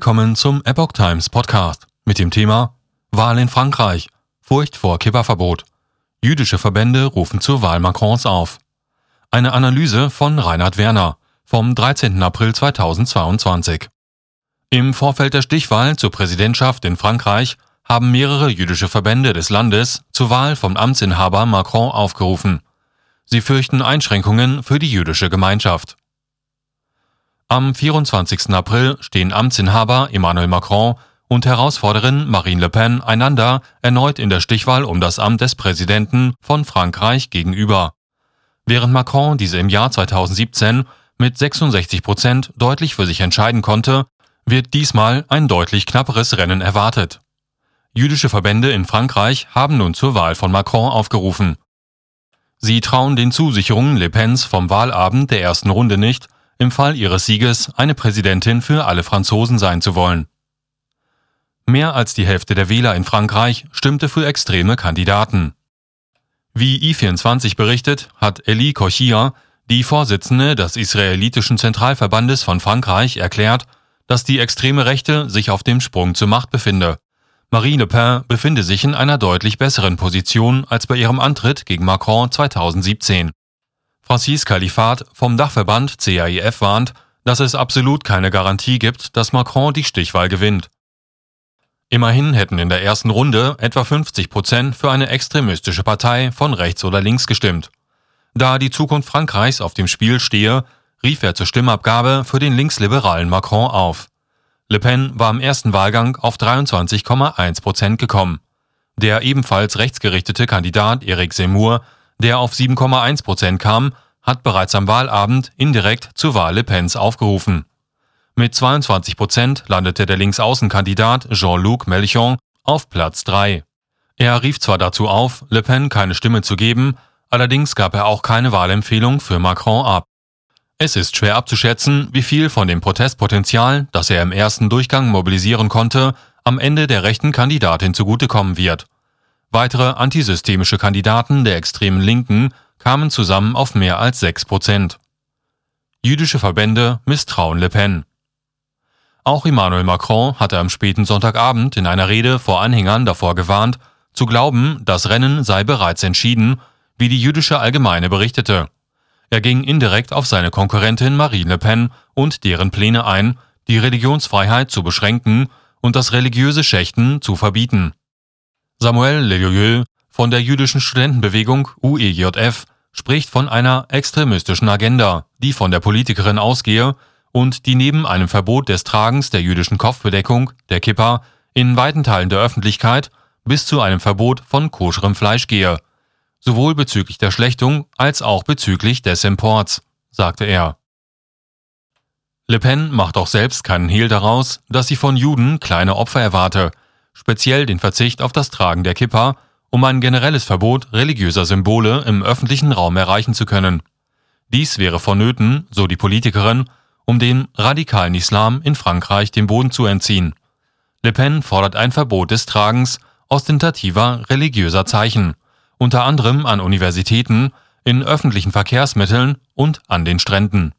Willkommen zum Epoch Times Podcast mit dem Thema Wahl in Frankreich, Furcht vor Kipperverbot. Jüdische Verbände rufen zur Wahl Macrons auf. Eine Analyse von Reinhard Werner vom 13. April 2022. Im Vorfeld der Stichwahl zur Präsidentschaft in Frankreich haben mehrere jüdische Verbände des Landes zur Wahl vom Amtsinhaber Macron aufgerufen. Sie fürchten Einschränkungen für die jüdische Gemeinschaft. Am 24. April stehen Amtsinhaber Emmanuel Macron und Herausforderin Marine Le Pen einander erneut in der Stichwahl um das Amt des Präsidenten von Frankreich gegenüber. Während Macron diese im Jahr 2017 mit 66 Prozent deutlich für sich entscheiden konnte, wird diesmal ein deutlich knapperes Rennen erwartet. Jüdische Verbände in Frankreich haben nun zur Wahl von Macron aufgerufen. Sie trauen den Zusicherungen Le Pens vom Wahlabend der ersten Runde nicht im Fall ihres Sieges eine Präsidentin für alle Franzosen sein zu wollen. Mehr als die Hälfte der Wähler in Frankreich stimmte für extreme Kandidaten. Wie I24 berichtet, hat Elie Kochia, die Vorsitzende des israelitischen Zentralverbandes von Frankreich, erklärt, dass die extreme Rechte sich auf dem Sprung zur Macht befinde. Marine Le Pen befinde sich in einer deutlich besseren Position als bei ihrem Antritt gegen Macron 2017. Francis Kalifat vom Dachverband CAIF warnt, dass es absolut keine Garantie gibt, dass Macron die Stichwahl gewinnt. Immerhin hätten in der ersten Runde etwa 50 Prozent für eine extremistische Partei von rechts oder links gestimmt. Da die Zukunft Frankreichs auf dem Spiel stehe, rief er zur Stimmabgabe für den linksliberalen Macron auf. Le Pen war im ersten Wahlgang auf 23,1 Prozent gekommen. Der ebenfalls rechtsgerichtete Kandidat Eric Zemmour der auf 7,1 Prozent kam, hat bereits am Wahlabend indirekt zur Wahl Le Pens aufgerufen. Mit 22 Prozent landete der Linksaußenkandidat Jean-Luc Mélenchon auf Platz 3. Er rief zwar dazu auf, Le Pen keine Stimme zu geben, allerdings gab er auch keine Wahlempfehlung für Macron ab. Es ist schwer abzuschätzen, wie viel von dem Protestpotenzial, das er im ersten Durchgang mobilisieren konnte, am Ende der rechten Kandidatin zugutekommen wird. Weitere antisystemische Kandidaten der extremen Linken kamen zusammen auf mehr als 6 Prozent. Jüdische Verbände misstrauen Le Pen. Auch Emmanuel Macron hatte am späten Sonntagabend in einer Rede vor Anhängern davor gewarnt, zu glauben, das Rennen sei bereits entschieden, wie die jüdische Allgemeine berichtete. Er ging indirekt auf seine Konkurrentin Marine Le Pen und deren Pläne ein, die Religionsfreiheit zu beschränken und das religiöse Schächten zu verbieten. Samuel Lelioyeux von der jüdischen Studentenbewegung UEJF spricht von einer extremistischen Agenda, die von der Politikerin ausgehe und die neben einem Verbot des Tragens der jüdischen Kopfbedeckung, der Kippa, in weiten Teilen der Öffentlichkeit bis zu einem Verbot von koscherem Fleisch gehe, sowohl bezüglich der Schlechtung als auch bezüglich des Imports, sagte er. Le Pen macht auch selbst keinen Hehl daraus, dass sie von Juden kleine Opfer erwarte, speziell den Verzicht auf das Tragen der Kippa, um ein generelles Verbot religiöser Symbole im öffentlichen Raum erreichen zu können. Dies wäre vonnöten, so die Politikerin, um dem radikalen Islam in Frankreich den Boden zu entziehen. Le Pen fordert ein Verbot des Tragens ostentativer religiöser Zeichen, unter anderem an Universitäten, in öffentlichen Verkehrsmitteln und an den Stränden.